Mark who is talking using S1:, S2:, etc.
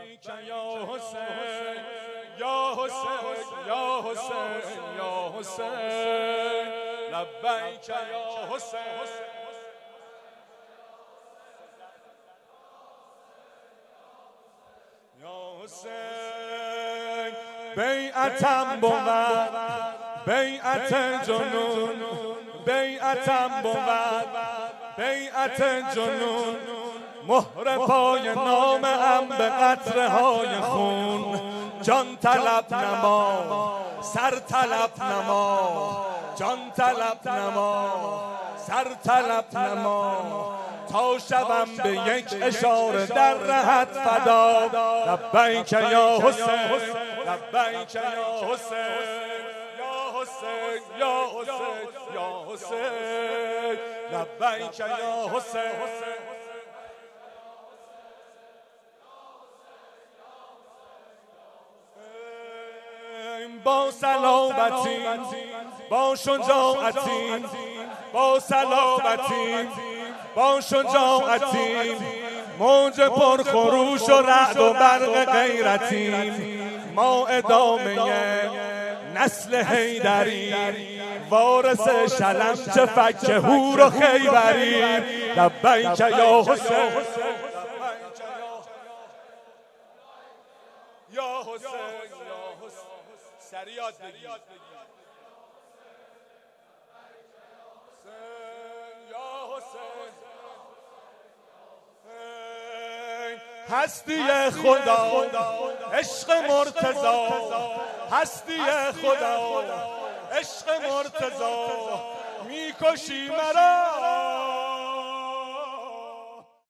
S1: یا حسین یا حسین یا حسین یا حسین. لبیک یا حسین. یا حسین. بیعتم بود بیعت جنون بیعتم بود بیعت جنون. مهر پای نام ام به قطره های خون. جان طلب نما. سر طلب نما. جان طلب نما. سر طلب نما. تا شبم به یک اشاره در رهت فدا. لبیک یا حسین. لبیک یا حسین. یا حسین. یا حسین. یا حسین. لبیک یا حسین. با سلامتی با شجاعتی با سلامتی با شجاعتی موج پر خروش و رعد و برق غیرتی ما ادامه نسل هیدری وارث شلم چه فک هور و خیبری. لبیک یا حسین. یا حسین سریع یاد بگیر. هستی خدا. عشق مرتضا هستی خدا. عشق مرتضا می‌کشی مرا.